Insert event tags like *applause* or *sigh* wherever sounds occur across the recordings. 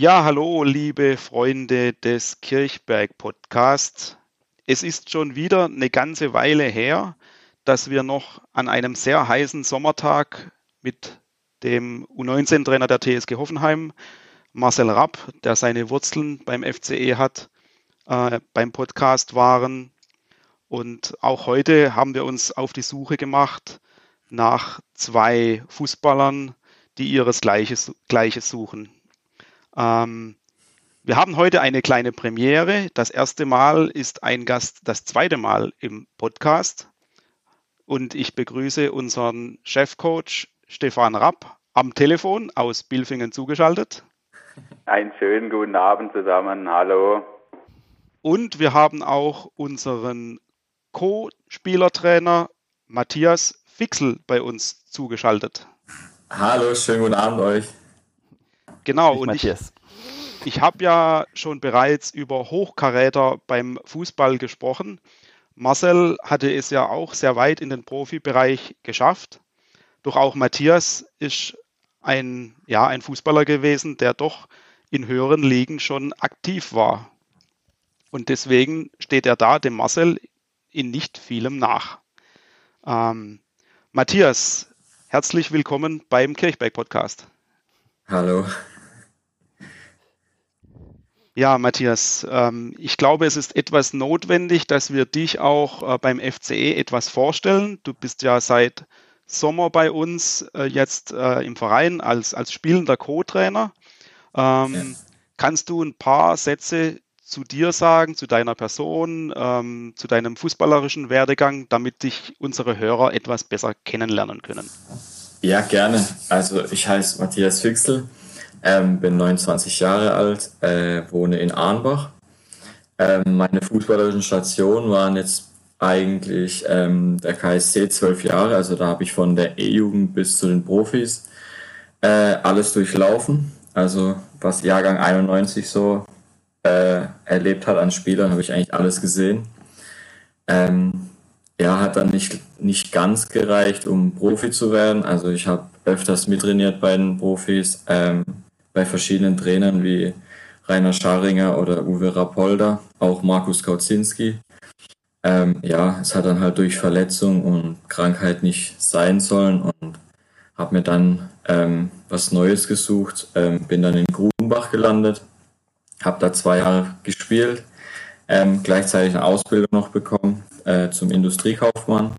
Ja, hallo, liebe Freunde des Kirchberg Podcasts. Es ist schon wieder eine ganze Weile her, dass wir noch an einem sehr heißen Sommertag mit dem U19-Trainer der TSG Hoffenheim, Marcel Rapp, der seine Wurzeln beim FCE hat, äh, beim Podcast waren. Und auch heute haben wir uns auf die Suche gemacht nach zwei Fußballern, die ihres Gleiches, Gleiches suchen. Ähm, wir haben heute eine kleine Premiere. Das erste Mal ist ein Gast das zweite Mal im Podcast. Und ich begrüße unseren Chefcoach Stefan Rapp am Telefon aus Bilfingen zugeschaltet. Einen schönen guten Abend zusammen. Hallo. Und wir haben auch unseren Co-Spielertrainer Matthias Fixel bei uns zugeschaltet. Hallo, schönen guten Abend euch. Genau, ich und ich, ich habe ja schon bereits über Hochkaräter beim Fußball gesprochen. Marcel hatte es ja auch sehr weit in den Profibereich geschafft. Doch auch Matthias ist ein, ja, ein Fußballer gewesen, der doch in höheren Ligen schon aktiv war. Und deswegen steht er da dem Marcel in nicht vielem nach. Ähm, Matthias, herzlich willkommen beim Kirchberg Podcast. Hallo. Ja, Matthias, ähm, ich glaube, es ist etwas notwendig, dass wir dich auch äh, beim FCE etwas vorstellen. Du bist ja seit Sommer bei uns äh, jetzt äh, im Verein als, als spielender Co-Trainer. Ähm. Kannst du ein paar Sätze zu dir sagen, zu deiner Person, ähm, zu deinem fußballerischen Werdegang, damit dich unsere Hörer etwas besser kennenlernen können? Ja, gerne. Also ich heiße Matthias Fixel ähm, bin 29 Jahre alt, äh, wohne in Arnbach. Ähm, meine fußballerischen Stationen waren jetzt eigentlich ähm, der KSC zwölf Jahre, also da habe ich von der E-Jugend bis zu den Profis äh, alles durchlaufen. Also was Jahrgang 91 so äh, erlebt hat an Spielern, habe ich eigentlich alles gesehen. Ähm, ja, hat dann nicht, nicht ganz gereicht, um Profi zu werden. Also ich habe öfters mittrainiert bei den Profis, ähm, bei verschiedenen Trainern wie Rainer Scharinger oder Uwe Rapolda, auch Markus Kautzinski. Ähm, ja, es hat dann halt durch Verletzung und Krankheit nicht sein sollen und habe mir dann ähm, was Neues gesucht, ähm, bin dann in Grubenbach gelandet, habe da zwei Jahre gespielt, ähm, gleichzeitig eine Ausbildung noch bekommen äh, zum Industriekaufmann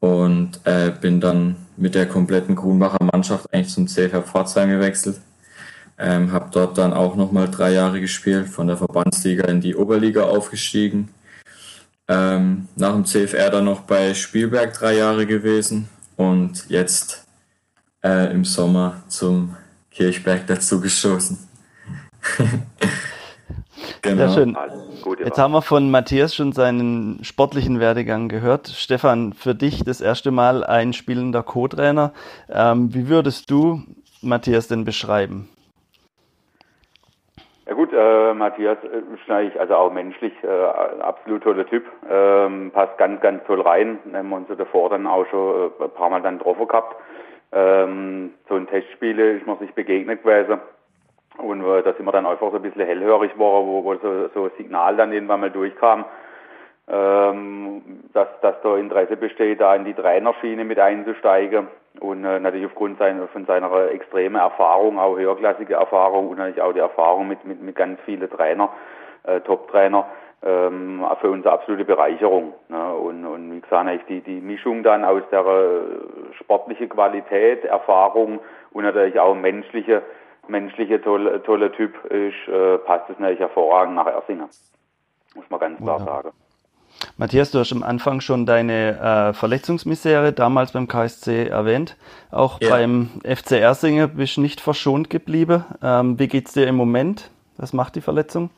und äh, bin dann mit der kompletten Grunbacher Mannschaft eigentlich zum CFR Pforzheim gewechselt ähm, habe dort dann auch nochmal drei Jahre gespielt, von der Verbandsliga in die Oberliga aufgestiegen. Ähm, nach dem CFR dann noch bei Spielberg drei Jahre gewesen und jetzt äh, im Sommer zum Kirchberg dazu gestoßen. *laughs* genau. Sehr schön. Jetzt haben wir von Matthias schon seinen sportlichen Werdegang gehört. Stefan, für dich das erste Mal ein spielender Co-Trainer. Ähm, wie würdest du Matthias denn beschreiben? Ja gut, äh, Matthias ist eigentlich also auch menschlich äh, absolut toller Typ, ähm, passt ganz, ganz toll rein. Haben wir uns davor dann auch schon äh, ein paar Mal dann getroffen gehabt. Ähm, so ein Testspiele ist man sich begegnet gewesen. Und äh, da sind wir dann einfach so ein bisschen hellhörig geworden, wo, wo so, so ein Signal dann irgendwann mal durchkam, ähm, dass, dass da Interesse besteht, da in die Trainerschiene mit einzusteigen und äh, natürlich aufgrund seiner, von seiner extremen Erfahrung, auch höherklassige Erfahrung und natürlich auch die Erfahrung mit, mit, mit ganz vielen Trainer, äh, Top-Trainer, ähm, für uns eine absolute Bereicherung. Ne? Und, und wie gesagt, die, die Mischung dann aus der äh, sportlichen Qualität, Erfahrung und natürlich auch menschliche, menschliche tolle, tolle Typ ist, äh, passt es natürlich hervorragend nach Ersinger. Muss man ganz klar ja. sagen. Matthias, du hast am Anfang schon deine äh, Verletzungsmisere damals beim KSC erwähnt. Auch ja. beim FC Ersinger bist du nicht verschont geblieben. Ähm, wie es dir im Moment? Was macht die Verletzung?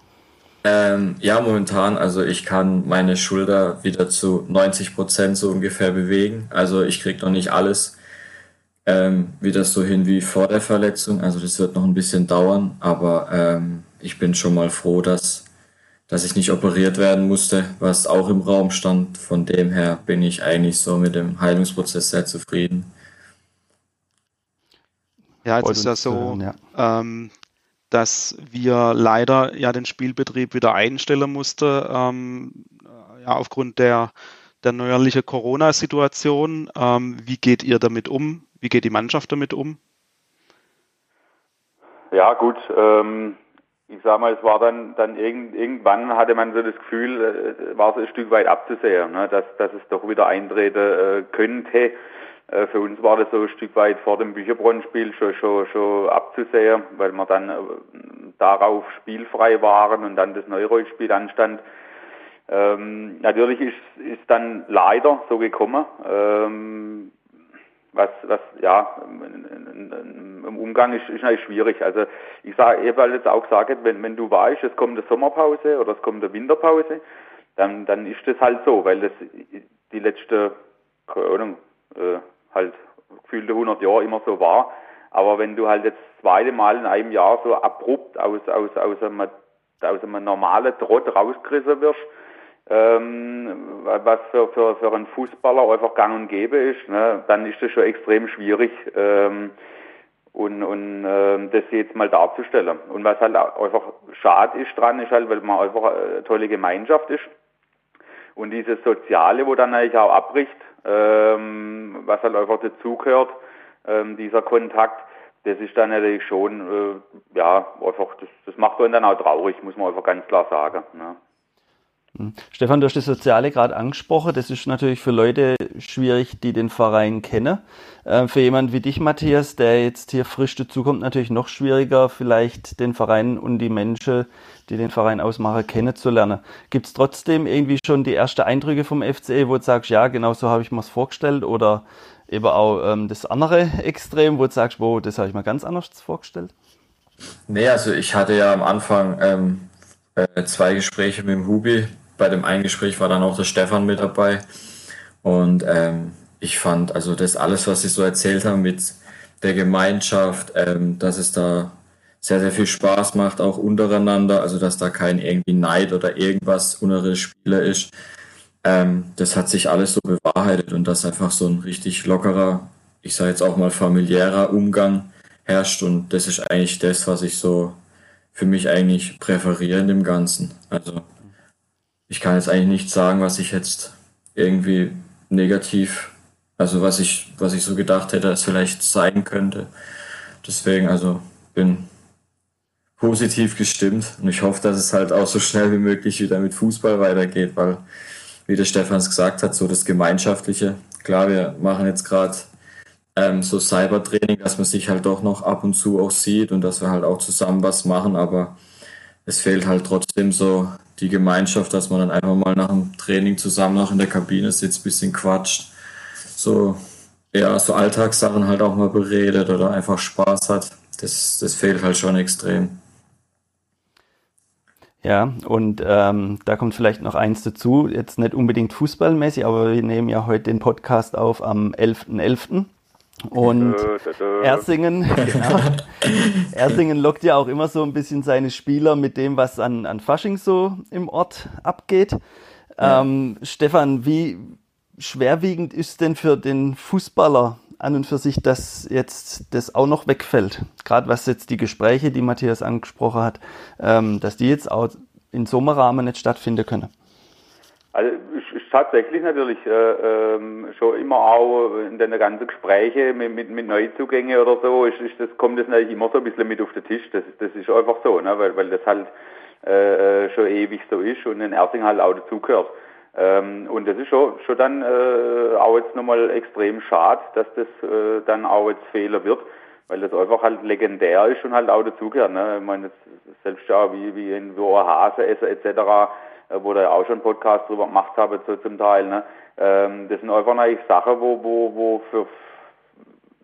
Ähm, ja, momentan, also ich kann meine Schulter wieder zu 90 Prozent so ungefähr bewegen. Also ich kriege noch nicht alles ähm, wieder so hin wie vor der Verletzung. Also das wird noch ein bisschen dauern, aber ähm, ich bin schon mal froh, dass dass ich nicht operiert werden musste, was auch im Raum stand. Von dem her bin ich eigentlich so mit dem Heilungsprozess sehr zufrieden. Ja, jetzt ist ja so, ja. Ähm, dass wir leider ja den Spielbetrieb wieder einstellen mussten, ähm, ja, aufgrund der, der neuerlichen Corona-Situation. Ähm, wie geht ihr damit um? Wie geht die Mannschaft damit um? Ja, gut. Ähm, ich sag mal, es war dann, dann irgend, irgendwann hatte man so das Gefühl, äh, war es ein Stück weit abzusehen, ne, dass, dass es doch wieder eintreten äh, könnte. Äh, für uns war das so ein Stück weit vor dem Bücherbronnspiel schon, schon, schon abzusehen, weil wir dann äh, darauf spielfrei waren und dann das Neureuth-Spiel anstand. Ähm, natürlich ist, ist dann leider so gekommen. Ähm, was, was ja im Umgang ist, ist natürlich schwierig. Also ich sage, ich habe jetzt auch gesagt, wenn, wenn du weißt, es kommt eine Sommerpause oder es kommt eine Winterpause, dann, dann ist das halt so, weil das die letzte, keine Ahnung, äh, halt gefühlte 100 Jahre immer so war. Aber wenn du halt jetzt zweite Mal in einem Jahr so abrupt aus, aus, aus, einem, aus einem normalen Trott rausgerissen wirst, ähm, was für, für, für einen Fußballer einfach gang und gäbe ist, ne, dann ist das schon extrem schwierig. Ähm, und, und äh, das jetzt mal darzustellen. Und was halt einfach schade ist dran, ist halt, weil man einfach eine tolle Gemeinschaft ist. Und dieses Soziale, wo dann eigentlich auch abbricht, ähm, was halt einfach dazugehört, ähm, dieser Kontakt, das ist dann natürlich schon, äh, ja, einfach, das, das macht einen dann auch traurig, muss man einfach ganz klar sagen. Ne? Hm. Stefan, du hast das Soziale gerade angesprochen. Das ist natürlich für Leute schwierig, die den Verein kennen. Ähm, für jemanden wie dich, Matthias, der jetzt hier frisch dazukommt, natürlich noch schwieriger, vielleicht den Verein und die Menschen, die den Verein ausmachen, kennenzulernen. Gibt es trotzdem irgendwie schon die ersten Eindrücke vom FCE, wo du sagst, ja, genau so habe ich mir es vorgestellt? Oder eben auch ähm, das andere Extrem, wo du sagst, wo, das habe ich mir ganz anders vorgestellt? Nee, also ich hatte ja am Anfang ähm, äh, zwei Gespräche mit dem Hubi, bei dem einen Gespräch war dann auch der Stefan mit dabei. Und ähm, ich fand, also das alles, was sie so erzählt haben mit der Gemeinschaft, ähm, dass es da sehr, sehr viel Spaß macht, auch untereinander, also dass da kein irgendwie Neid oder irgendwas untere Spieler ist. Ähm, das hat sich alles so bewahrheitet und dass einfach so ein richtig lockerer, ich sage jetzt auch mal familiärer Umgang herrscht und das ist eigentlich das, was ich so für mich eigentlich präferiere in dem Ganzen. Also ich kann jetzt eigentlich nicht sagen, was ich jetzt irgendwie negativ, also was ich, was ich so gedacht hätte, es vielleicht sein könnte. Deswegen, also bin positiv gestimmt und ich hoffe, dass es halt auch so schnell wie möglich wieder mit Fußball weitergeht, weil, wie der Stefans gesagt hat, so das Gemeinschaftliche. Klar, wir machen jetzt gerade ähm, so Cybertraining, dass man sich halt doch noch ab und zu auch sieht und dass wir halt auch zusammen was machen, aber es fehlt halt trotzdem so die Gemeinschaft, dass man dann einfach mal nach dem Training zusammen noch in der Kabine sitzt, bisschen quatscht, so ja, so Alltagssachen halt auch mal beredet oder einfach Spaß hat. Das, das fehlt halt schon extrem. Ja, und ähm, da kommt vielleicht noch eins dazu, jetzt nicht unbedingt fußballmäßig, aber wir nehmen ja heute den Podcast auf am 11.11. .11. Und Ersingen, *laughs* genau, Ersingen lockt ja auch immer so ein bisschen seine Spieler mit dem, was an, an Fasching so im Ort abgeht. Ja. Ähm, Stefan, wie schwerwiegend ist denn für den Fußballer an und für sich, dass jetzt das auch noch wegfällt? Gerade was jetzt die Gespräche, die Matthias angesprochen hat, ähm, dass die jetzt auch in Sommerrahmen nicht stattfinden können. Also tatsächlich natürlich äh, ähm, schon immer auch in den ganzen Gesprächen mit, mit, mit Neuzugängen oder so, ist, ist das, kommt das natürlich immer so ein bisschen mit auf den Tisch. Das, das ist einfach so, ne? weil, weil das halt äh, schon ewig so ist und in Ersing halt auch dazugehört. Ähm, und das ist schon, schon dann äh, auch jetzt nochmal extrem schade, dass das äh, dann auch jetzt Fehler wird, weil das einfach halt legendär ist und halt auch dazugehört. Ne? Ich meine, selbst ja wie, wie in wo Hase etc., äh, wo da auch schon Podcast drüber gemacht habe so zum Teil. Ne? Ähm, das sind einfach eigentlich Sachen, wo, wo, wo für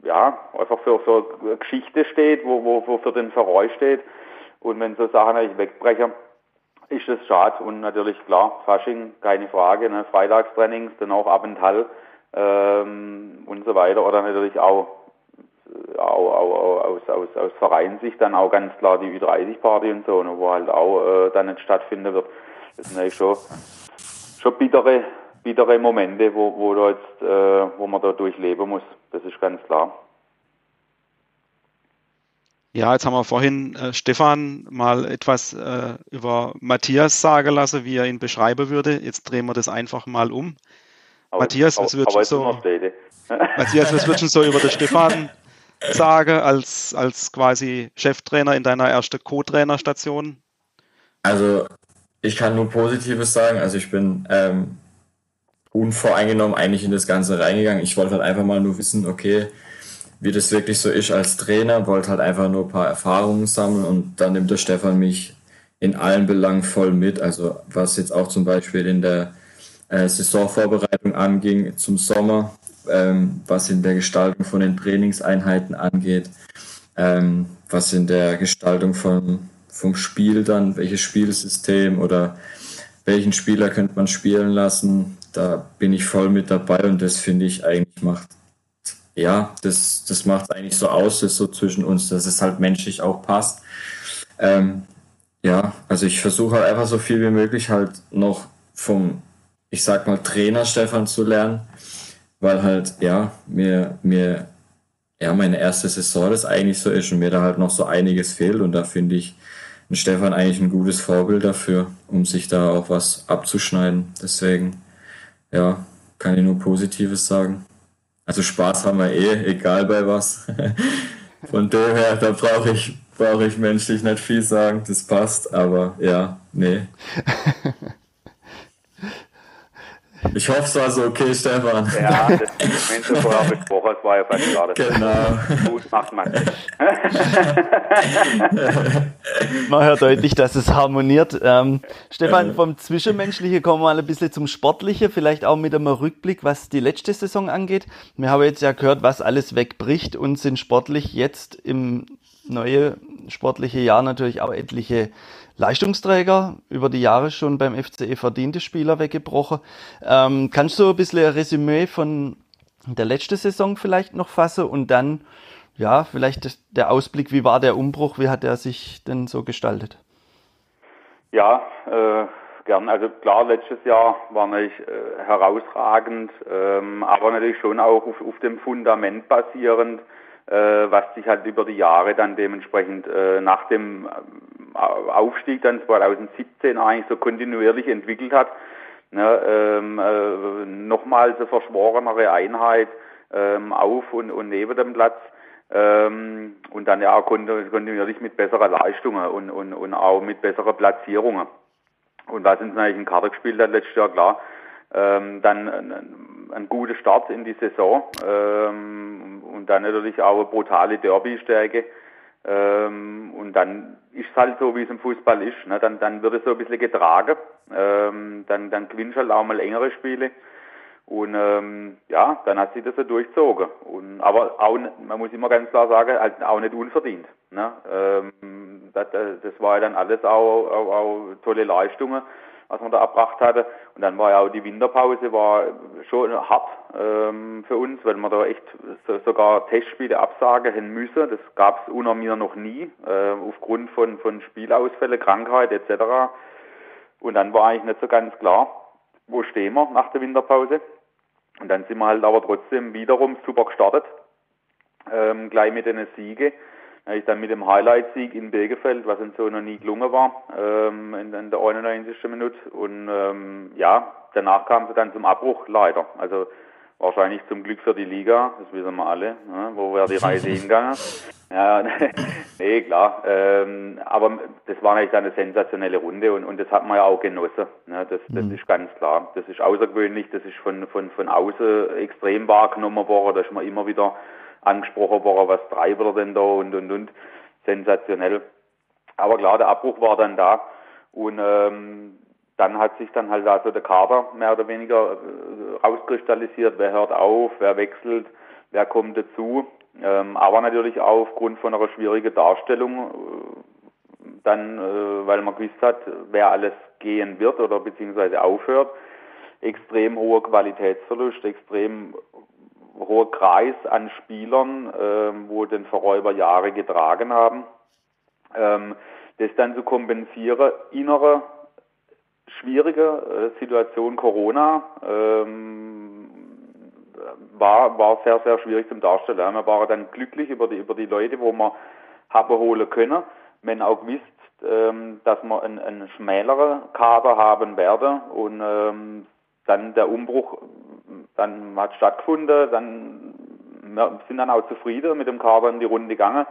ja, einfach für, für Geschichte steht, wo, wo, wo für den Verein steht. Und wenn so Sachen eigentlich wegbrechen, ist das schade. Und natürlich klar, Fasching, keine Frage, ne? Freitagstrainings, dann auch Abendhall ähm, und so weiter. Oder natürlich auch, auch, auch aus, aus, aus Vereinssicht dann auch ganz klar die Ü30-Party und so, ne? wo halt auch äh, dann nicht stattfinden wird. Das sind eigentlich schon, schon bittere, bittere Momente, wo, wo, da jetzt, äh, wo man da durchleben muss. Das ist ganz klar. Ja, jetzt haben wir vorhin äh, Stefan mal etwas äh, über Matthias sagen lassen, wie er ihn beschreiben würde. Jetzt drehen wir das einfach mal um. Aber, Matthias, was wird schon so, *laughs* Matthias, was wird schon so über den Stefan sagen als, als quasi Cheftrainer in deiner ersten Co-Trainerstation? Also ich kann nur Positives sagen. Also ich bin ähm, unvoreingenommen eigentlich in das Ganze reingegangen. Ich wollte halt einfach mal nur wissen, okay, wie das wirklich so ist als Trainer, wollte halt einfach nur ein paar Erfahrungen sammeln und dann nimmt der Stefan mich in allen Belangen voll mit. Also was jetzt auch zum Beispiel in der äh, Saisonvorbereitung anging zum Sommer, ähm, was in der Gestaltung von den Trainingseinheiten angeht, ähm, was in der Gestaltung von, vom Spiel dann, welches Spielsystem oder welchen Spieler könnte man spielen lassen, da bin ich voll mit dabei und das finde ich eigentlich macht, ja, das, das macht eigentlich so aus, das so zwischen uns, dass es halt menschlich auch passt. Ähm, ja, also ich versuche halt einfach so viel wie möglich halt noch vom, ich sag mal, Trainer Stefan zu lernen, weil halt, ja, mir, mir, ja, meine erste Saison das eigentlich so ist und mir da halt noch so einiges fehlt und da finde ich Stefan eigentlich ein gutes Vorbild dafür, um sich da auch was abzuschneiden. Deswegen, ja, kann ich nur Positives sagen. Also Spaß haben wir eh, egal bei was. *laughs* Von dem her, da brauche ich, brauche ich menschlich nicht viel sagen, das passt, aber ja, nee. *laughs* Ich hoffe, es war so okay, Stefan. Ja, das Moment vorher besprochen, es war ja fast klar. Genau. Gut macht man. *laughs* man hört deutlich, dass es harmoniert. Ähm, Stefan, vom Zwischenmenschlichen kommen wir mal ein bisschen zum Sportlichen, vielleicht auch mit einem Rückblick, was die letzte Saison angeht. Wir haben jetzt ja gehört, was alles wegbricht und sind sportlich jetzt im neue sportliche Jahr natürlich auch etliche Leistungsträger, über die Jahre schon beim FCE verdiente Spieler weggebrochen. Ähm, kannst du ein bisschen ein Resümee von der letzten Saison vielleicht noch fassen und dann, ja, vielleicht der Ausblick, wie war der Umbruch, wie hat er sich denn so gestaltet? Ja, äh, gern. Also klar, letztes Jahr war natürlich äh, herausragend, ähm, aber natürlich schon auch auf, auf dem Fundament basierend, was sich halt über die Jahre dann dementsprechend äh, nach dem äh, Aufstieg dann 2017 eigentlich so kontinuierlich entwickelt hat. Ne, ähm, äh, nochmals eine verschworenere Einheit ähm, auf und, und neben dem Platz ähm, und dann ja auch kontinuierlich mit besseren Leistungen und, und, und auch mit besseren Platzierungen. Und was uns natürlich in Karte gespielt hat letztes Jahr, klar, ähm, dann ein, guter Start in die Saison ähm, und dann natürlich auch eine brutale Derby-Stärke. Ähm, und dann ist es halt so, wie es im Fußball ist. Ne? Dann, dann wird es so ein bisschen getragen. Ähm, dann, dann gewinnst du halt auch mal engere Spiele. Und ähm, ja, dann hat sich das so durchzogen. Und, aber auch, man muss immer ganz klar sagen, halt auch nicht unverdient. Ne? Ähm, das, das war ja dann alles auch, auch, auch tolle Leistungen was man da erbracht hatte. Und dann war ja auch die Winterpause war schon hart ähm, für uns, weil wir da echt so, sogar Testspiele absagen hätten müssen. Das gab es unter mir noch nie, äh, aufgrund von, von Spielausfällen, Krankheit etc. Und dann war eigentlich nicht so ganz klar, wo stehen wir nach der Winterpause. Und dann sind wir halt aber trotzdem wiederum super gestartet, ähm, gleich mit den Siege ich dann mit dem Highlight-Sieg in Birgefeld, was uns so noch nie gelungen war, ähm, in, in, der 91. Minute. Und ähm, ja, danach kam es dann zum Abbruch, leider. Also wahrscheinlich zum Glück für die Liga, das wissen wir alle, ne? wo wäre die Reise hingegangen. *laughs* Ja, *laughs* nee, klar. Ähm, aber das war eigentlich eine sensationelle Runde und, und das hat man ja auch genossen. Ne? Das, das mhm. ist ganz klar. Das ist außergewöhnlich, das ist von, von, von außen extrem wahrgenommen worden, da ist man immer wieder angesprochen worden, was treibt er denn da und und und. Sensationell. Aber klar, der Abbruch war dann da und ähm, dann hat sich dann halt also der Kader mehr oder weniger äh, rauskristallisiert, wer hört auf, wer wechselt, wer kommt dazu. Ähm, aber natürlich auch aufgrund von einer schwierigen Darstellung, äh, dann, äh, weil man gewusst hat, wer alles gehen wird oder beziehungsweise aufhört. Extrem hoher Qualitätsverlust, extrem hoher Kreis an Spielern, ähm, wo den Verräuber Jahre getragen haben. Ähm, das dann zu kompensieren, innere schwierige äh, Situation Corona ähm, war, war sehr, sehr schwierig zum Darstellen. Wir waren dann glücklich über die, über die Leute, wo wir haben holen können. Man auch gewusst, ähm, dass wir einen, einen schmäleren Kader haben werden und ähm, dann der Umbruch dann hat stattgefunden, dann wir sind dann auch zufrieden mit dem Kader in die Runde gegangen.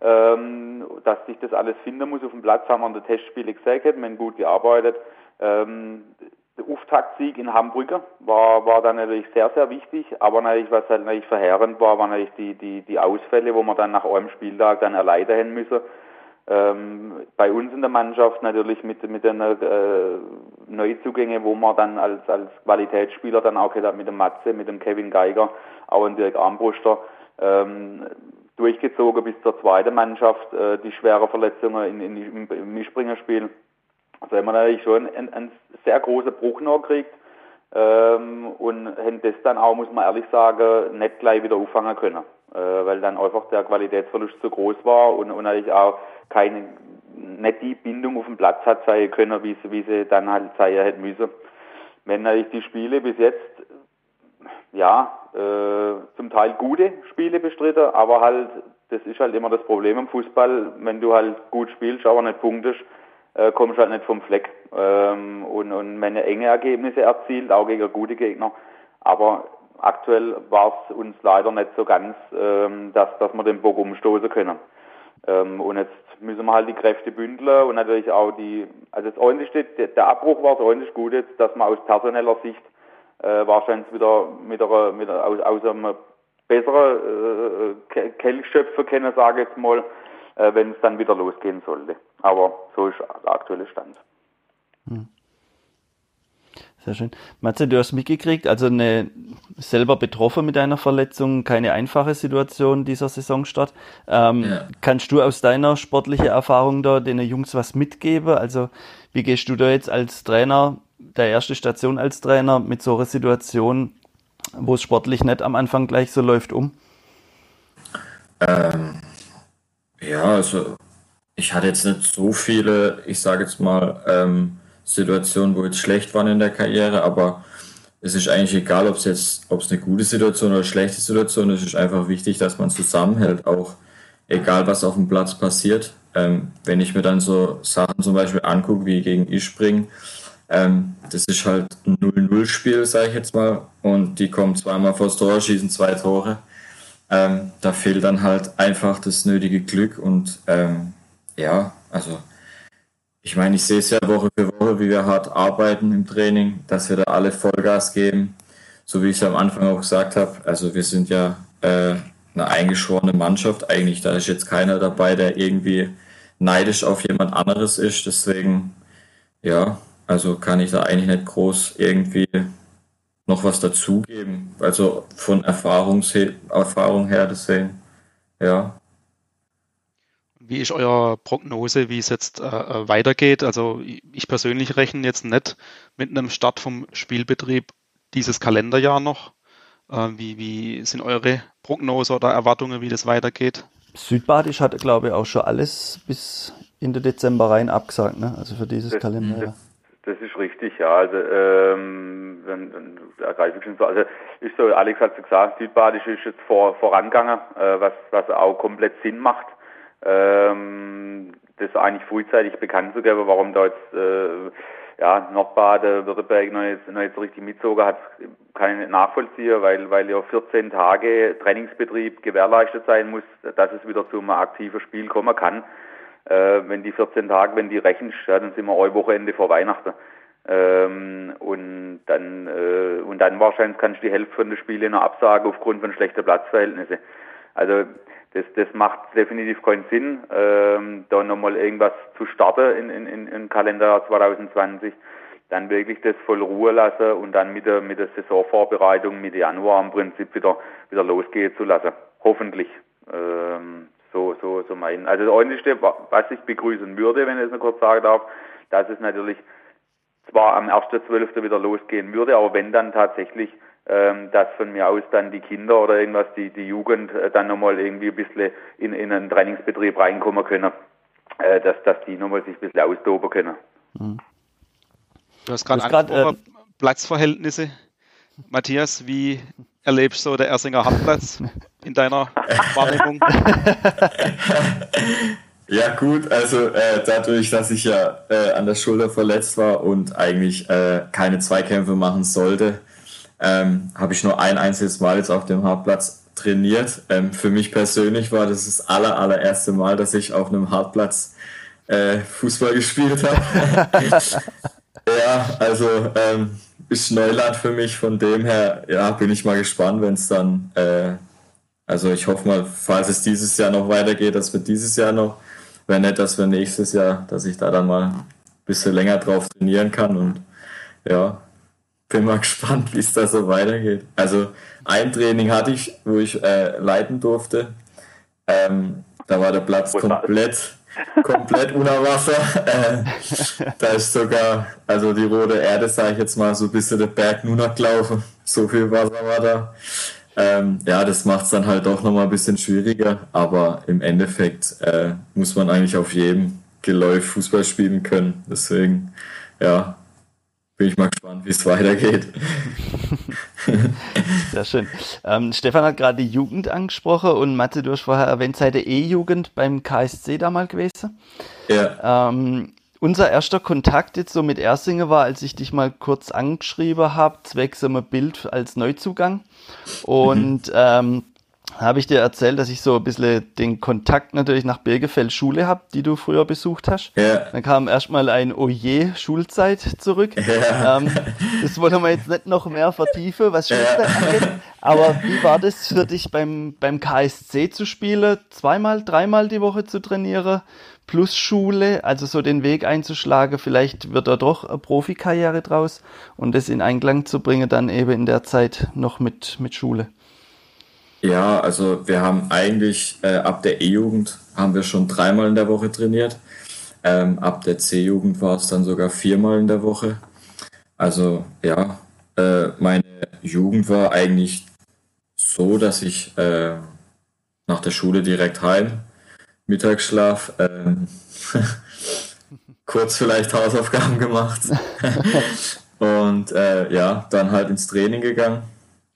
Ähm, dass sich das alles finden muss auf dem Platz, haben wir in der Testspiele gesagt, wir haben gut gearbeitet. Ähm, der Auftaktsieg in Hamburg war, war dann natürlich sehr, sehr wichtig, aber natürlich, was halt natürlich verheerend war, waren natürlich die, die, die Ausfälle, wo wir dann nach einem Spieltag dann erleiden müssen. Ähm, bei uns in der Mannschaft natürlich mit, mit den äh, Neuzugängen, wo man dann als, als Qualitätsspieler dann auch mit dem Matze, mit dem Kevin Geiger, auch in Dirk Armbruster, ähm, durchgezogen bis zur zweiten Mannschaft, äh, die schwere Verletzungen in, in, im Mischspringerspiel. Also haben wir natürlich schon einen, einen sehr großen Bruch noch gekriegt ähm, und haben das dann auch, muss man ehrlich sagen, nicht gleich wieder auffangen können, äh, weil dann einfach der Qualitätsverlust zu groß war und, und natürlich auch keine, nicht die Bindung auf dem Platz hat sein können, wie sie, wie sie dann halt sein hätte müssen. Wenn natürlich die Spiele bis jetzt, ja, äh, zum Teil gute Spiele bestritten, aber halt, das ist halt immer das Problem im Fußball, wenn du halt gut spielst, aber nicht punktest, äh, kommst halt nicht vom Fleck. Ähm, und, und wenn enge Ergebnisse erzielt, auch gegen gute Gegner. Aber aktuell war es uns leider nicht so ganz, ähm, dass, dass wir den Bock umstoßen können. Ähm, und jetzt müssen wir halt die Kräfte bündeln und natürlich auch die, also das Einzige, der Abbruch war das einzig gut jetzt, dass man aus personeller Sicht äh, wahrscheinlich wieder mit, einer, mit einer, aus, aus einem besseren äh, Kelch schöpfen können, sage ich jetzt mal, wenn es dann wieder losgehen sollte. Aber so ist der aktuelle Stand. Hm. Sehr schön. Matze, du hast mitgekriegt, also eine, selber betroffen mit einer Verletzung, keine einfache Situation dieser Saisonstart. Ähm, ja. Kannst du aus deiner sportlichen Erfahrung da den Jungs was mitgeben? Also wie gehst du da jetzt als Trainer, der erste Station als Trainer, mit so einer Situation, wo es sportlich nicht am Anfang gleich so läuft, um? Ähm, ja, also ich hatte jetzt nicht so viele, ich sage jetzt mal, ähm, Situationen, wo jetzt schlecht waren in der Karriere, aber es ist eigentlich egal, ob es jetzt, ob es eine gute Situation oder eine schlechte Situation ist. Es ist einfach wichtig, dass man zusammenhält, auch egal was auf dem Platz passiert. Ähm, wenn ich mir dann so Sachen zum Beispiel angucke, wie gegen Ispring, ähm, das ist halt ein 0-0-Spiel, sage ich jetzt mal, und die kommen zweimal vors Tor, schießen zwei Tore. Ähm, da fehlt dann halt einfach das nötige Glück und ähm, ja, also ich meine, ich sehe es ja Woche für Woche, wie wir hart arbeiten im Training, dass wir da alle Vollgas geben. So wie ich es am Anfang auch gesagt habe. Also wir sind ja äh, eine eingeschworene Mannschaft. Eigentlich, da ist jetzt keiner dabei, der irgendwie neidisch auf jemand anderes ist. Deswegen, ja, also kann ich da eigentlich nicht groß irgendwie noch was dazugeben. Also von Erfahrungshe Erfahrung her, deswegen, ja. Wie ist eure Prognose, wie es jetzt äh, äh, weitergeht? Also ich persönlich rechne jetzt nicht mit einem Start vom Spielbetrieb dieses Kalenderjahr noch. Äh, wie, wie sind eure Prognose oder Erwartungen, wie das weitergeht? Südbadisch hat, glaube ich, auch schon alles bis Ende Dezember rein abgesagt, ne? also für dieses das, Kalenderjahr. Das, ist richtig, ja. Also, ähm, wenn, wenn, ergreife ich schon so. Also, ist so, Alex hat es gesagt, Südbadisch ist jetzt vor, vorangegangen, äh, was, was auch komplett Sinn macht ähm, das eigentlich frühzeitig bekannt zu geben, warum da jetzt äh, ja, Nordbade, Württemberg noch jetzt, noch jetzt richtig mitzogen hat, kann ich nicht nachvollziehen, weil, weil ja 14 Tage Trainingsbetrieb gewährleistet sein muss, dass es wieder zu einem aktiven Spiel kommen kann. Äh, wenn die 14 Tage, wenn die rechnest, ja, dann sind wir ein Wochenende vor Weihnachten. Ähm, und dann äh, und dann wahrscheinlich kannst du die Hälfte von den Spielen noch absagen aufgrund von schlechter Platzverhältnisse. Also das, das macht definitiv keinen Sinn, ähm, da nochmal irgendwas zu starten in, in, in, im Kalender 2020. Dann wirklich das voll Ruhe lassen und dann mit der, mit der Saisonvorbereitung Mitte Januar im Prinzip wieder, wieder losgehen zu lassen. Hoffentlich. Mein. Also das Einzige, was ich begrüßen würde, wenn ich es noch kurz sagen darf, dass es natürlich zwar am 1.12. wieder losgehen würde, aber wenn dann tatsächlich ähm, dass von mir aus dann die Kinder oder irgendwas, die, die Jugend äh, dann nochmal irgendwie ein bisschen in, in einen Trainingsbetrieb reinkommen können, äh, dass, dass die nochmal sich ein bisschen austoben können. Mhm. Du hast gerade angesprochen, äh, Platzverhältnisse. Matthias, wie erlebst du der Ersinger Hartplatz? in deiner Wahrnehmung? *laughs* Ja gut, also äh, dadurch, dass ich ja äh, an der Schulter verletzt war und eigentlich äh, keine Zweikämpfe machen sollte, ähm, habe ich nur ein einziges Mal jetzt auf dem Hartplatz trainiert. Ähm, für mich persönlich war das das aller, allererste Mal, dass ich auf einem Hartplatz äh, Fußball *laughs* gespielt habe. *laughs* ja, also ähm, ist Neuland für mich. Von dem her, ja, bin ich mal gespannt, wenn es dann, äh, also ich hoffe mal, falls es dieses Jahr noch weitergeht, dass wir dieses Jahr noch wäre nett, dass wir nächstes Jahr, dass ich da dann mal ein bisschen länger drauf trainieren kann und ja, bin mal *laughs* gespannt, wie es da so weitergeht. Also ein Training hatte ich, wo ich äh, leiten durfte. Ähm, da war der Platz komplett, komplett unter Wasser. Äh, da ist sogar, also die rote Erde, sage ich jetzt mal, so ein bisschen der Berg nur noch gelaufen. So viel Wasser war da. Ähm, ja, das macht es dann halt doch nochmal ein bisschen schwieriger, aber im Endeffekt äh, muss man eigentlich auf jedem Geläuf Fußball spielen können. Deswegen, ja, bin ich mal gespannt, wie es weitergeht. *laughs* *laughs* Sehr schön. Ähm, Stefan hat gerade die Jugend angesprochen und Matze, du hast vorher erwähnt, seid ihr E-Jugend beim KSC damals gewesen. Ja. Ähm, unser erster Kontakt jetzt so mit Ersinger war, als ich dich mal kurz angeschrieben habe, zwecks einem Bild als Neuzugang. Und mhm. ähm, habe ich dir erzählt, dass ich so ein bisschen den Kontakt natürlich nach Birgefeld Schule habe, die du früher besucht hast. Ja. Dann kam erstmal ein Oje Schulzeit zurück. Ja. Ähm, das wollen wir jetzt nicht noch mehr vertiefen, was Schulzeit ja. angeht. Aber wie war das für dich beim, beim KSC zu spielen, zweimal, dreimal die Woche zu trainieren? plus Schule, also so den Weg einzuschlagen, vielleicht wird da doch eine Profikarriere draus und das in Einklang zu bringen, dann eben in der Zeit noch mit, mit Schule. Ja, also wir haben eigentlich äh, ab der E-Jugend haben wir schon dreimal in der Woche trainiert. Ähm, ab der C-Jugend war es dann sogar viermal in der Woche. Also ja, äh, meine Jugend war eigentlich so, dass ich äh, nach der Schule direkt heim Mittagsschlaf, ähm, *laughs* kurz vielleicht Hausaufgaben gemacht *laughs* und äh, ja, dann halt ins Training gegangen.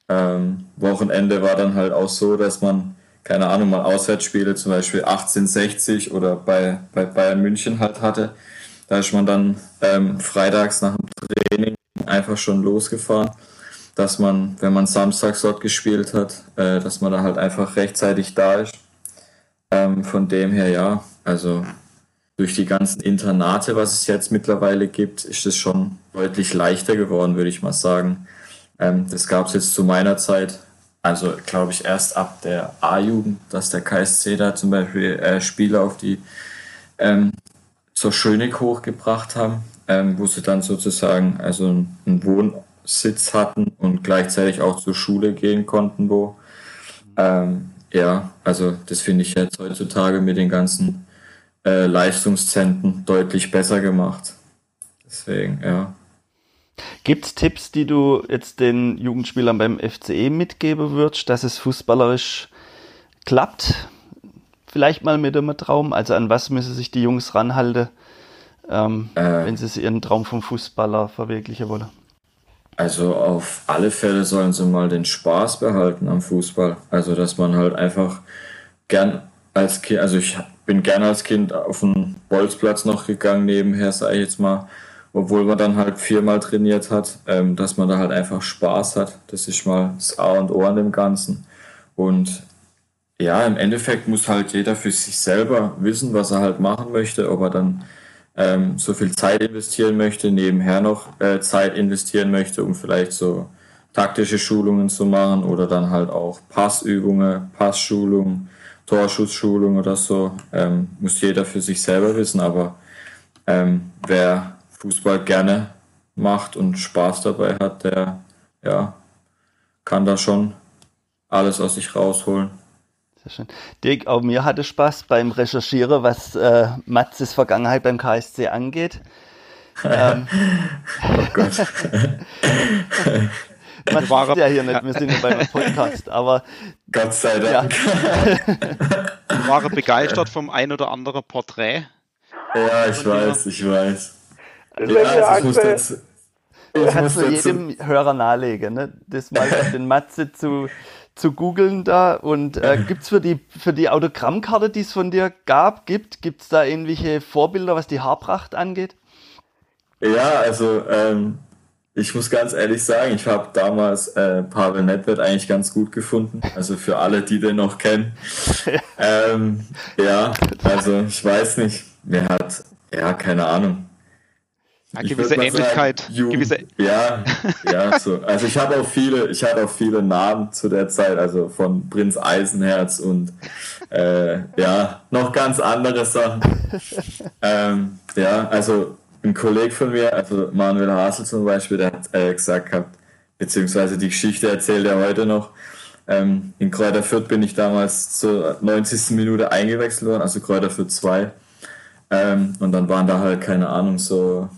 Ähm, Wochenende war dann halt auch so, dass man, keine Ahnung, mal Auswärtsspiele, zum Beispiel 1860 oder bei, bei Bayern München halt hatte. Da ist man dann ähm, freitags nach dem Training einfach schon losgefahren, dass man, wenn man samstags dort gespielt hat, äh, dass man da halt einfach rechtzeitig da ist ähm, von dem her ja, also durch die ganzen Internate, was es jetzt mittlerweile gibt, ist es schon deutlich leichter geworden, würde ich mal sagen. Ähm, das gab es jetzt zu meiner Zeit, also glaube ich erst ab der A-Jugend, dass der KSC da zum Beispiel äh, Spieler auf die ähm, zur Schönig hochgebracht haben, ähm, wo sie dann sozusagen also einen Wohnsitz hatten und gleichzeitig auch zur Schule gehen konnten, wo ähm, ja, also das finde ich jetzt heutzutage mit den ganzen äh, Leistungszentren deutlich besser gemacht. Deswegen, ja. Gibt es Tipps, die du jetzt den Jugendspielern beim FCE mitgeben würdest, dass es fußballerisch klappt? Vielleicht mal mit einem Traum? Also an was müssen sich die Jungs ranhalten, ähm, äh, wenn sie ihren Traum vom Fußballer verwirklichen wollen? Also auf alle Fälle sollen sie mal den Spaß behalten am Fußball. Also dass man halt einfach gern als Kind, also ich bin gern als Kind auf den Bolzplatz noch gegangen nebenher, sage ich jetzt mal, obwohl man dann halt viermal trainiert hat, ähm, dass man da halt einfach Spaß hat. Das ist mal das A und O an dem Ganzen. Und ja, im Endeffekt muss halt jeder für sich selber wissen, was er halt machen möchte, ob er dann ähm, so viel Zeit investieren möchte, nebenher noch äh, Zeit investieren möchte, um vielleicht so taktische Schulungen zu machen oder dann halt auch Passübungen, Passschulungen, Torschussschulungen oder so. Ähm, muss jeder für sich selber wissen, aber ähm, wer Fußball gerne macht und Spaß dabei hat, der ja, kann da schon alles aus sich rausholen. Sehr schön. Dirk, auch mir hatte Spaß beim Recherchieren, was äh, Matzes Vergangenheit beim KSC angeht. ähm, *laughs* oh Gott. *laughs* Man war ja hier nicht, wir sind ja beim Podcast, aber. Gott sei Dank. Ja. *laughs* war begeistert vom ein oder anderen Porträt. Ja, ich weiß, ich weiß. Also ja, also ich muss dazu, Ich kann es nur jedem Hörer nahelegen, ne? das mal den Matze zu, zu googeln da. Und äh, gibt es für die, für die Autogrammkarte, die es von dir gab, gibt es da irgendwelche Vorbilder, was die Haarpracht angeht? Ja, also ähm, ich muss ganz ehrlich sagen, ich habe damals äh, Pavel Nedved eigentlich ganz gut gefunden. Also für alle, die den noch kennen. *laughs* ähm, ja, also ich weiß nicht. Mir hat, ja, keine Ahnung. Ja, gewisse Ähnlichkeit. Sagen, gewisse ja, ja, so. Also ich habe auch viele, ich hatte auch viele Namen zu der Zeit, also von Prinz Eisenherz und äh, ja, noch ganz andere Sachen. ähm, ja, also ein Kollege von mir, also Manuel Hasel zum Beispiel, der hat äh, gesagt gehabt, beziehungsweise die Geschichte erzählt er heute noch. Ähm, in Kräuter Fürth bin ich damals zur 90. Minute eingewechselt worden, also Kräuter Fürth 2. Ähm, und dann waren da halt, keine Ahnung, so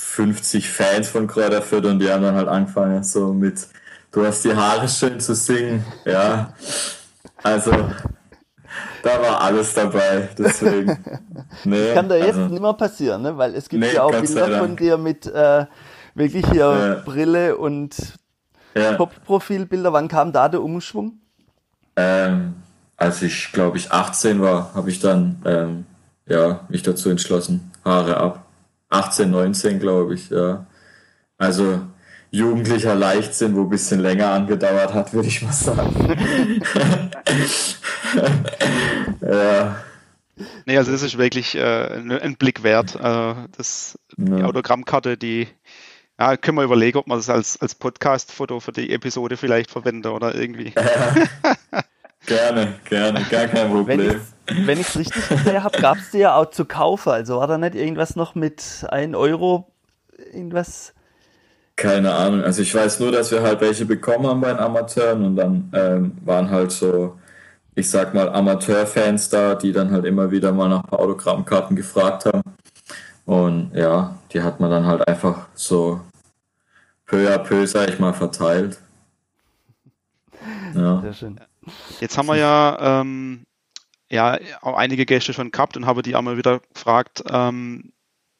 50 Fans von Kräuter Fürth und die haben dann halt angefangen so mit Du hast die Haare schön zu singen. Ja, also da war alles dabei, deswegen. *laughs* Nee, kann da jetzt also, nicht mehr passieren, ne? weil es gibt nee, ja auch Bilder von dir mit äh, wirklich hier ja. Brille und ja. Top-Profilbilder. Wann kam da der Umschwung? Ähm, als ich, glaube ich, 18 war, habe ich dann ähm, ja, mich dazu entschlossen, Haare ab. 18, 19, glaube ich, ja. Also jugendlicher Leichtsinn, wo ein bisschen länger angedauert hat, würde ich mal sagen. *laughs* ja. Nee, also das ist wirklich äh, ein Blick wert. Äh, das, ja. Die Autogrammkarte, die ja, können wir überlegen, ob man das als, als Podcast-Foto für die Episode vielleicht verwende oder irgendwie. Ja. *laughs* gerne, gerne, gar kein Problem. Wenn ich es richtig gesehen habe, gab es die ja auch zu kaufen. Also war da nicht irgendwas noch mit 1 Euro irgendwas? Keine Ahnung. Also ich weiß nur, dass wir halt welche bekommen haben bei den Amateuren und dann ähm, waren halt so, ich sag mal, Amateurfans da, die dann halt immer wieder mal nach Autogrammkarten gefragt haben. Und ja, die hat man dann halt einfach so peu à peu, sag ich mal, verteilt. Ja. Sehr schön. Jetzt haben wir ja, ähm, ja auch einige Gäste schon gehabt und habe die auch mal wieder gefragt, ähm,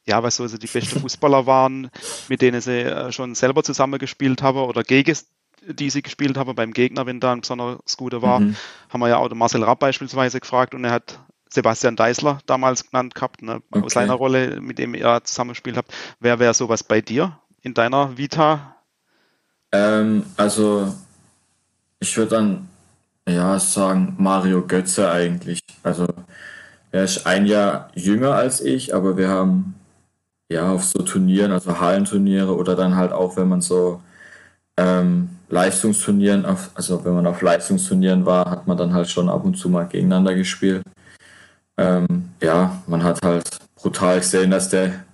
ja, was so also die besten *laughs* Fußballer waren, mit denen sie äh, schon selber zusammengespielt haben oder gegen die sie gespielt haben beim Gegner, wenn da ein besonders guter war. Mhm. Haben wir ja auch Marcel Rapp beispielsweise gefragt und er hat Sebastian Deisler damals genannt gehabt, ne, okay. aus seiner Rolle, mit dem ihr zusammengespielt habt. Wer wäre sowas bei dir in deiner Vita? Ähm, also ich würde dann ja sagen Mario Götze eigentlich. Also er ist ein Jahr jünger als ich, aber wir haben ja, auf so Turnieren, also Hallenturniere oder dann halt auch, wenn man so ähm, Leistungsturnieren, auf, also wenn man auf Leistungsturnieren war, hat man dann halt schon ab und zu mal gegeneinander gespielt. Ähm, ja, man hat halt brutal gesehen, dass der,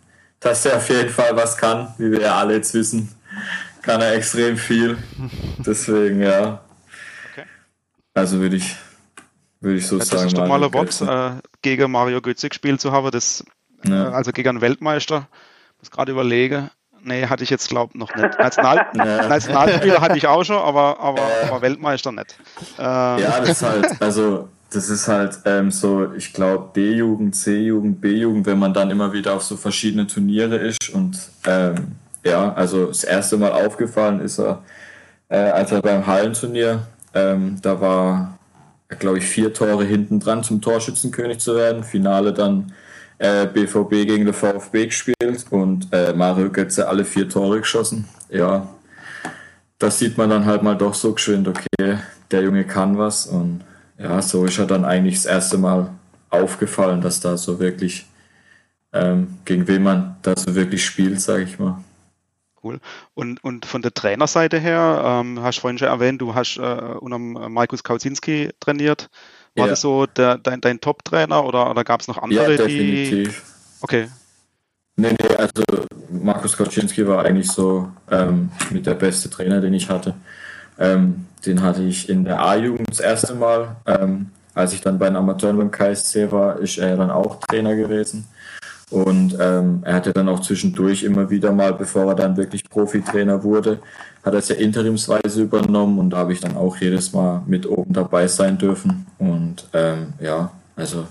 dass der auf jeden Fall was kann, wie wir ja alle jetzt wissen, kann er extrem viel. *laughs* Deswegen, ja. Also würde ich, würde ich so ja, sagen. Das ist mal ein Wort, äh, gegen Mario Götze gespielt zu haben, das ja. Also gegen einen Weltmeister. Ich muss gerade überlegen. Nee, hatte ich jetzt, glaube ich, noch nicht. National *laughs* ja. Nationalspieler hatte ich auch schon, aber, aber, äh. aber Weltmeister nicht. Ähm. Ja, das ist halt, also das ist halt ähm, so, ich glaube, D-Jugend, C-Jugend, B-Jugend, wenn man dann immer wieder auf so verschiedene Turniere ist und ähm, ja, also das erste Mal aufgefallen ist er, äh, als er beim Hallenturnier, ähm, da war, glaube ich, vier Tore hinten dran zum Torschützenkönig zu werden. Finale dann äh, BVB gegen den VfB gespielt und äh, Mario Götze alle vier Tore geschossen. Ja, das sieht man dann halt mal doch so geschwind, okay, der Junge kann was und ja, so ist er dann eigentlich das erste Mal aufgefallen, dass da so wirklich, ähm, gegen wen man da so wirklich spielt, sage ich mal. Cool. Und, und von der Trainerseite her, ähm, hast du vorhin schon erwähnt, du hast äh, unter Markus Kauzinski trainiert. War ja. das so der, dein, dein Top-Trainer oder, oder gab es noch andere, ja, definitiv. die. Okay. Nee, nee, also Markus Koczynski war eigentlich so ähm, mit der beste Trainer, den ich hatte. Ähm, den hatte ich in der A-Jugend das erste Mal. Ähm, als ich dann bei den Amateuren beim KSC war, ist er dann auch Trainer gewesen. Und ähm, er hatte dann auch zwischendurch immer wieder mal, bevor er dann wirklich Profitrainer wurde, hat er es ja interimsweise übernommen und da habe ich dann auch jedes Mal mit oben dabei sein dürfen. Und ähm, ja, also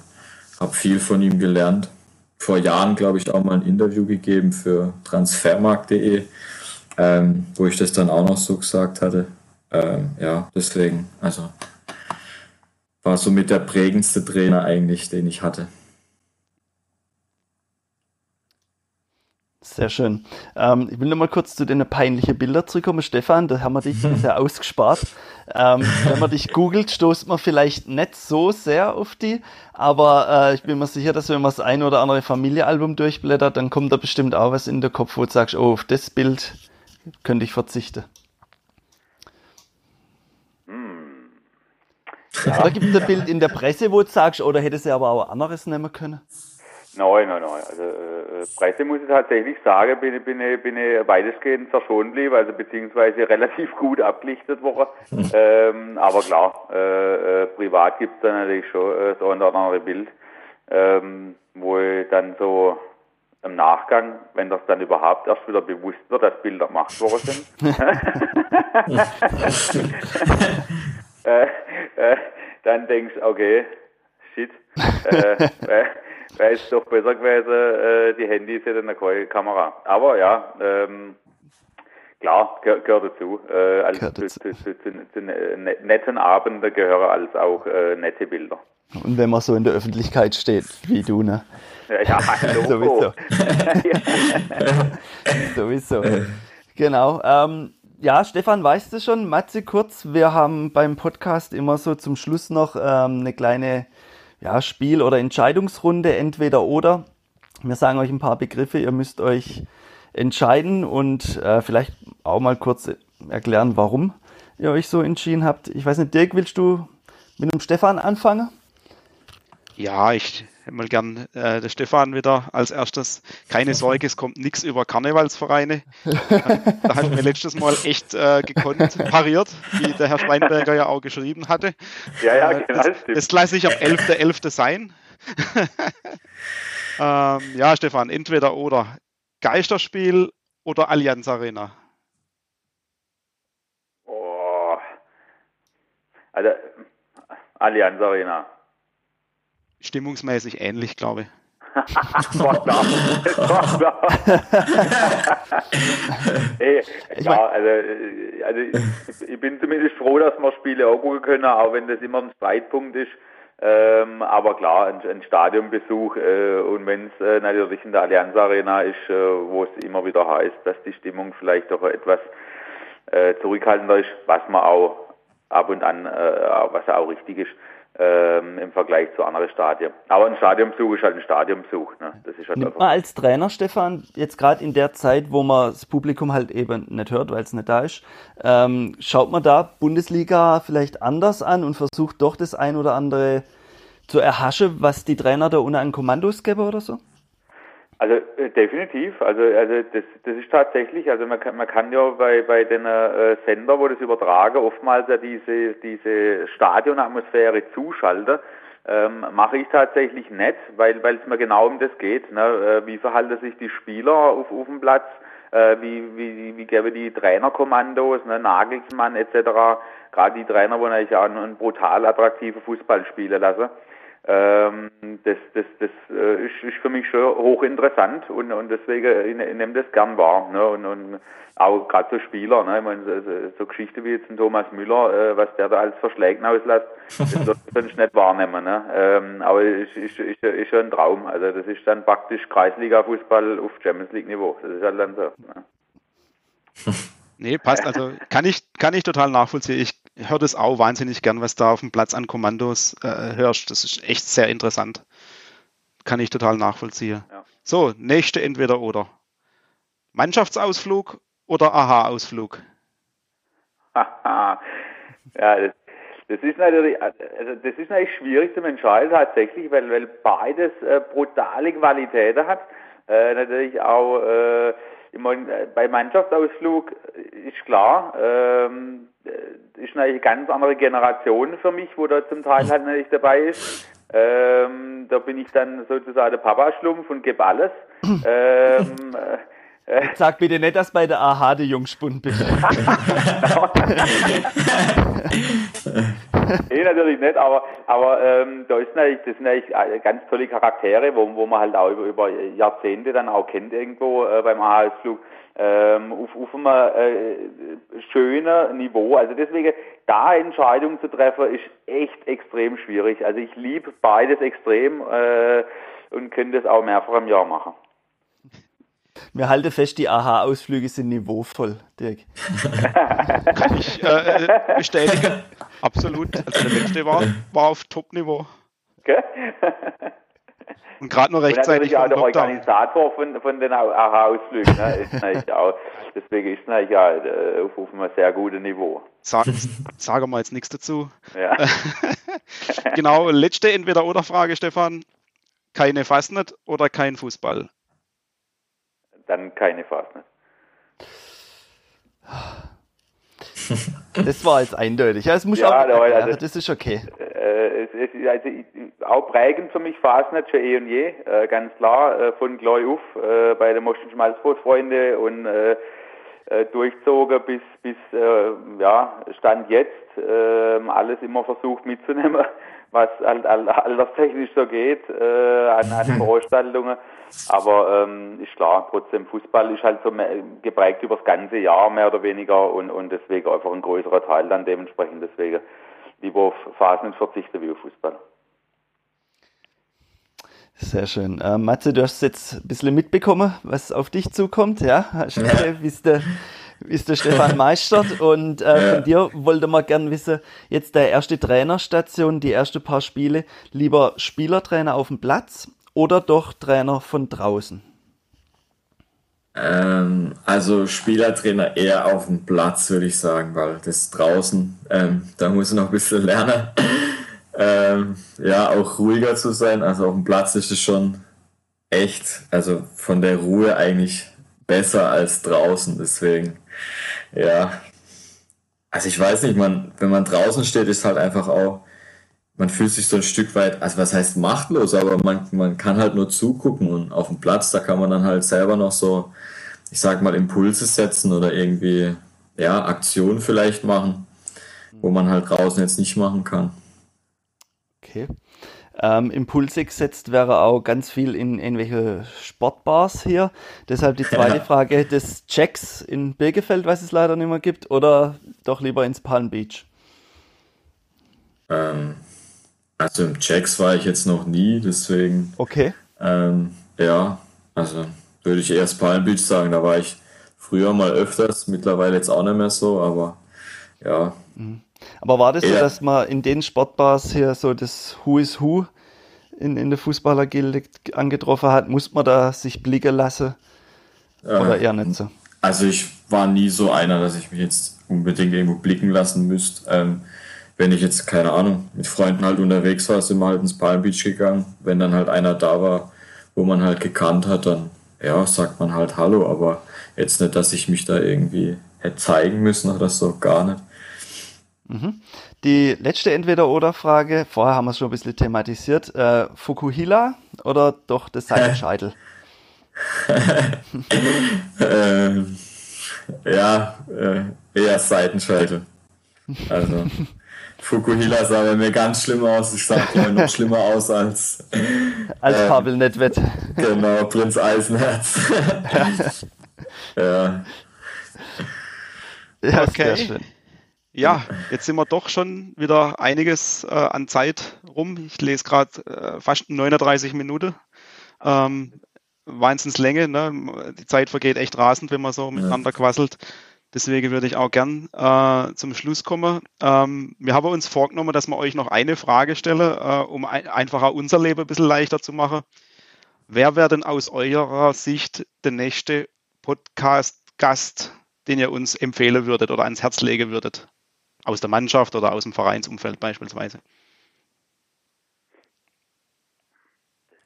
habe viel von ihm gelernt. Vor Jahren, glaube ich, auch mal ein Interview gegeben für transfermarkt.de. ähm, wo ich das dann auch noch so gesagt hatte. Ähm, ja, deswegen, also war somit der prägendste Trainer eigentlich, den ich hatte. Sehr schön. Ähm, ich will noch mal kurz zu den peinlichen Bildern zurückkommen. Stefan, da haben wir dich *laughs* sehr ausgespart. Ähm, wenn man dich googelt, stoßt man vielleicht nicht so sehr auf die, aber äh, ich bin mir sicher, dass wenn man das ein oder andere Familienalbum durchblättert, dann kommt da bestimmt auch was in der Kopf, wo du sagst, oh, auf das Bild könnte ich verzichten. Hm. Ja. Oder gibt es ein Bild in der Presse, wo du sagst, oder hätte sie aber auch anderes nehmen können? Nein, nein, nein. Also äh, Presse muss ich tatsächlich sagen, bin, bin, bin ich weitestgehend verschont geblieben, also beziehungsweise *laughs* relativ gut abgelichtet worden. Hm. Ähm, aber klar, äh, äh, privat gibt es da natürlich schon äh, so ein oder andere Bild, ähm, wo ich dann so im Nachgang, wenn das dann überhaupt erst wieder bewusst wird, dass Bilder gemacht worden sind, *laughs* *laughs* äh, äh, dann denkst du, okay, shit, äh, wäre es doch besser gewesen, äh, die Handys hätten eine keine Kamera. Aber ja, ähm, klar, gehört dazu. Äh, als gehört dazu. Zu, zu, zu, zu, ne, netten Abenden gehören als auch äh, nette Bilder. Und wenn man so in der Öffentlichkeit steht, wie du, ne? Ja, ja *laughs* Sowieso. Sowieso. *laughs* Genau. Ähm, ja, Stefan, weißt du schon, Matze kurz, wir haben beim Podcast immer so zum Schluss noch ähm, eine kleine ja, Spiel- oder Entscheidungsrunde, entweder oder. Wir sagen euch ein paar Begriffe, ihr müsst euch entscheiden und äh, vielleicht auch mal kurz erklären, warum ihr euch so entschieden habt. Ich weiß nicht, Dirk, willst du mit dem Stefan anfangen? Ja, ich hätte mal gern äh, der Stefan wieder als erstes. Keine Sorge, es kommt nichts über Karnevalsvereine. da hat mir letztes *laughs* Mal echt äh, gekonnt pariert, wie der Herr Steinberger ja auch geschrieben hatte. Ja, ja, genau. Das, das lasse ich am 11.11. .11. sein. *laughs* ähm, ja, Stefan, entweder oder. Geisterspiel oder Allianz Arena? Oh. Also, Allianz Arena stimmungsmäßig ähnlich, glaube ich. *laughs* hey, ja, also, also ich, ich, bin zumindest froh, dass wir Spiele auch gucken können, auch wenn das immer ein Streitpunkt ist. Ähm, aber klar, ein, ein Stadionbesuch äh, und wenn es äh, natürlich in der Allianz Arena ist, äh, wo es immer wieder heißt, dass die Stimmung vielleicht doch etwas äh, zurückhaltender ist, was man auch ab und an, äh, was auch richtig ist ähm, im Vergleich zu anderen Stadien. Aber ein Stadionbesuch ist halt ein Stadionbesuch. Ne? Das ist halt Nimmt man als Trainer, Stefan, jetzt gerade in der Zeit, wo man das Publikum halt eben nicht hört, weil es nicht da ist, ähm, schaut man da Bundesliga vielleicht anders an und versucht doch das ein oder andere zu erhaschen, was die Trainer da unter an Kommandos geben oder so? Also äh, definitiv. Also also das das ist tatsächlich. Also man kann man kann ja bei bei den äh, Sender, wo das übertragen, oftmals ja diese diese Stadionatmosphäre zuschalten. Ähm, mache ich tatsächlich nicht, weil weil es mir genau um das geht. Ne? Äh, wie verhalten sich die Spieler auf, auf dem Platz? Äh, wie, wie, wie gäbe die Trainerkommandos, ne, Nagelsmann etc. Gerade die Trainer, wo natürlich auch einen brutal attraktiven Fußball spielen lassen. Ähm, das das, das äh, ist, ist für mich schon hochinteressant und, und deswegen ich, ich nehme das gern wahr. Ne? Und, und auch gerade so Spieler, ne? ich meine, so, so Geschichte wie jetzt ein Thomas Müller, äh, was der da als Verschlägen auslässt, das *laughs* wird man nicht wahrnehmen. Ne? Ähm, aber ist, ist, ist, ist schon ein Traum. Also das ist dann praktisch Kreisliga-Fußball auf Champions League-Niveau. Das ist halt dann so. Ne? *laughs* Nee, passt. Also kann ich, kann ich total nachvollziehen. Ich höre das auch wahnsinnig gern, was da auf dem Platz an Kommandos äh, hörst. Das ist echt sehr interessant. Kann ich total nachvollziehen. Ja. So, nächste entweder oder. Mannschaftsausflug oder Aha-Ausflug? *laughs* ja, das, das, ist natürlich, also das ist natürlich schwierig zu entscheiden tatsächlich, weil, weil beides äh, brutale Qualitäten hat. Äh, natürlich auch äh, bei Mannschaftsausflug ist klar, ähm, äh, ist eine ganz andere Generation für mich, wo da zum Teil halt nicht dabei ist. Ähm, da bin ich dann sozusagen der Papa-Schlumpf und gebe alles. *laughs* ähm, äh, Sag bitte nicht, dass bei der AHA die Jungspund bist. *laughs* *laughs* nee, natürlich nicht, aber, aber ähm, da ist natürlich, das sind eigentlich ganz tolle Charaktere, wo, wo man halt auch über, über Jahrzehnte dann auch kennt irgendwo äh, beim AHS-Flug. Ähm, auf, auf einem äh, schönen Niveau. Also deswegen, da Entscheidungen zu treffen, ist echt extrem schwierig. Also ich liebe beides extrem äh, und könnte es auch mehrfach im Jahr machen. Wir halten fest, die AHA-Ausflüge sind niveauvoll, Dirk. *laughs* Kann ich äh, äh, bestätigen. *laughs* Absolut. Also der letzte war, war auf Top-Niveau. Okay. Und gerade noch rechtzeitig. Und auch der Organisator von, von den AHA-Ausflügen. Ne, ist natürlich auch, deswegen ist es natürlich auch äh, auf, auf einem sehr guten Niveau. Sag, sagen wir jetzt nichts dazu. Ja. *laughs* genau, letzte Entweder-Oder-Frage, Stefan. Keine Fastnet oder kein Fußball? dann keine Fastnet. *laughs* Das war jetzt eindeutig. Ja, es muss ja, auch, da, also, das ist okay. Äh, es, es, also, auch prägend für mich Fastnet schon eh und je, äh, ganz klar, äh, von gleich auf äh, bei der Moschen Schmalzbrot-Freunde und äh, äh, durchzogen bis, bis ja, Stand jetzt, alles immer versucht mitzunehmen, *laughs* was halt alterstechnisch so geht an, an *laughs* Veranstaltungen. Aber ähm, ist klar, trotzdem Fußball ist halt so geprägt über das ganze Jahr mehr oder weniger und, und deswegen einfach ein größerer Teil dann dementsprechend. Deswegen lieber auf Phasen verzichten wie auf Fußball. Sehr schön. Äh, Matze, du hast jetzt ein bisschen mitbekommen, was auf dich zukommt, ja? Hast du ja. wie ist der, wie ist der Stefan *laughs* meistert und äh, ja. von dir wollte man gern wissen, jetzt der erste Trainerstation, die ersten paar Spiele, lieber Spielertrainer auf dem Platz oder doch Trainer von draußen? Ähm, also Spielertrainer eher auf dem Platz, würde ich sagen, weil das draußen, ähm, da muss ich noch ein bisschen lernen. *laughs* ähm, ja, auch ruhiger zu sein. Also auf dem Platz ist es schon echt, also von der Ruhe eigentlich besser als draußen. Deswegen, ja. Also ich weiß nicht, man, wenn man draußen steht, ist halt einfach auch man fühlt sich so ein Stück weit, also was heißt machtlos, aber man, man kann halt nur zugucken und auf dem Platz, da kann man dann halt selber noch so, ich sag mal, Impulse setzen oder irgendwie, ja, Aktionen vielleicht machen, wo man halt draußen jetzt nicht machen kann. Okay. Ähm, Impulse gesetzt wäre auch ganz viel in irgendwelche Sportbars hier. Deshalb die zweite ja. *laughs* Frage des Checks in Birgefeld, was es leider nicht mehr gibt, oder doch lieber ins Palm Beach? Ähm, also im Checks war ich jetzt noch nie, deswegen. Okay. Ähm, ja, also würde ich erst Palm Beach sagen, da war ich früher mal öfters, mittlerweile jetzt auch nicht mehr so, aber ja. Mhm. Aber war das ja. so, dass man in den Sportbars hier so das Who is Who in, in der Fußballergilde angetroffen hat? Muss man da sich blicken lassen? Oder eher nicht so? Also ich war nie so einer, dass ich mich jetzt unbedingt irgendwo blicken lassen müsste. Ähm, wenn ich jetzt, keine Ahnung, mit Freunden halt unterwegs war, sind wir halt ins Palm Beach gegangen. Wenn dann halt einer da war, wo man halt gekannt hat, dann ja, sagt man halt Hallo, aber jetzt nicht, dass ich mich da irgendwie hätte zeigen müssen oder so, gar nicht. Mhm. Die letzte Entweder-Oder-Frage, vorher haben wir es schon ein bisschen thematisiert, äh, Fukuhila oder doch das Seitenscheitel? *laughs* ähm, ja, äh, eher Seitenscheitel. Also *laughs* Fukuhila sah bei mir ganz schlimm aus. Ich sah noch schlimmer aus als. Als äh, Pavel Nedved. Genau, Prinz Eisenherz. *laughs* ja. ja. Okay. Ja, jetzt sind wir doch schon wieder einiges äh, an Zeit rum. Ich lese gerade äh, fast 39 Minuten. Ähm, Wahnsinnslänge, ne? Die Zeit vergeht echt rasend, wenn man so miteinander ja. quasselt. Deswegen würde ich auch gern äh, zum Schluss kommen. Ähm, wir haben uns vorgenommen, dass wir euch noch eine Frage stellen, äh, um ein, einfach auch unser Leben ein bisschen leichter zu machen. Wer wäre denn aus eurer Sicht der nächste Podcast-Gast, den ihr uns empfehlen würdet oder ans Herz legen würdet? Aus der Mannschaft oder aus dem Vereinsumfeld beispielsweise?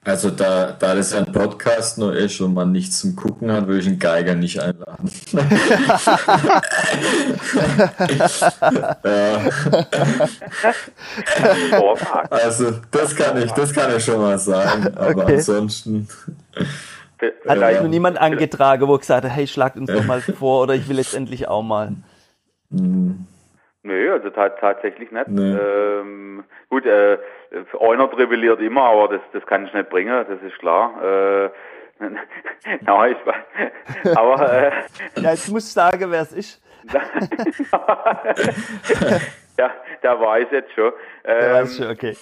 Also da, da das ein Podcast nur ist und man nichts zum Gucken hat, würde ich einen Geiger nicht einladen. *laughs* also das kann ich, das kann ich schon mal sagen. Aber okay. ansonsten. Hat ja. nur niemand angetragen, wo gesagt hat, hey, schlagt uns doch mal vor oder ich will jetzt endlich auch mal. Hm. Nö, also tatsächlich nicht. Nee. Ähm, gut, äh, einer dribbliert immer, aber das, das kann ich nicht bringen, das ist klar. Äh, *laughs* ja, ich weiß. *laughs* Aber äh, ja, jetzt muss ich sagen, wer es ist. *laughs* ja, der weiß jetzt schon. Ähm, der weiß schon, okay.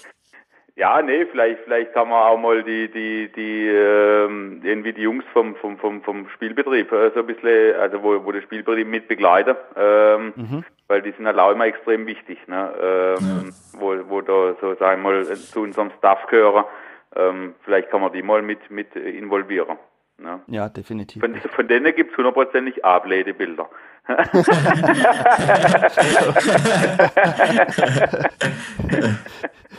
Ja, nee, vielleicht, vielleicht kann man auch mal die, die, die, ähm, irgendwie die Jungs vom, vom, vom, vom Spielbetrieb äh, so ein bisschen, also wo, wo der Spielbetrieb mit begleitet, ähm, mhm. Weil die sind halt auch immer extrem wichtig, ne, ähm, ja. wo, wo da so, sagen wir mal, zu unserem Staff gehören, ähm, vielleicht kann man die mal mit, mit involvieren. Ne? Ja, definitiv. Von, von denen gibt es hundertprozentig Abledebilder. *laughs*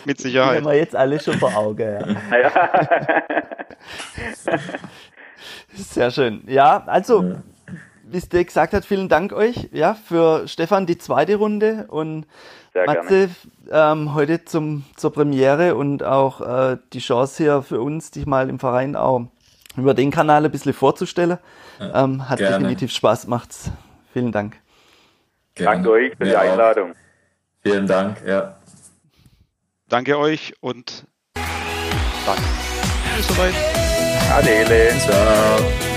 Mit Sicherheit. Die haben wir jetzt alle schon vor Augen. Ja. ja. *laughs* Sehr schön. Ja, also, ja. Wie es dir gesagt hat, vielen Dank euch. Ja, für Stefan die zweite Runde und Sehr Matze ähm, heute zum, zur Premiere und auch äh, die Chance hier für uns, dich mal im Verein auch über den Kanal ein bisschen vorzustellen. Ja, ähm, hat gerne. definitiv Spaß gemacht. Vielen Dank. Gerne. Danke euch für die Einladung. Vielen Dank, ja. Danke euch und danke. Bis soweit. Adele. Ciao.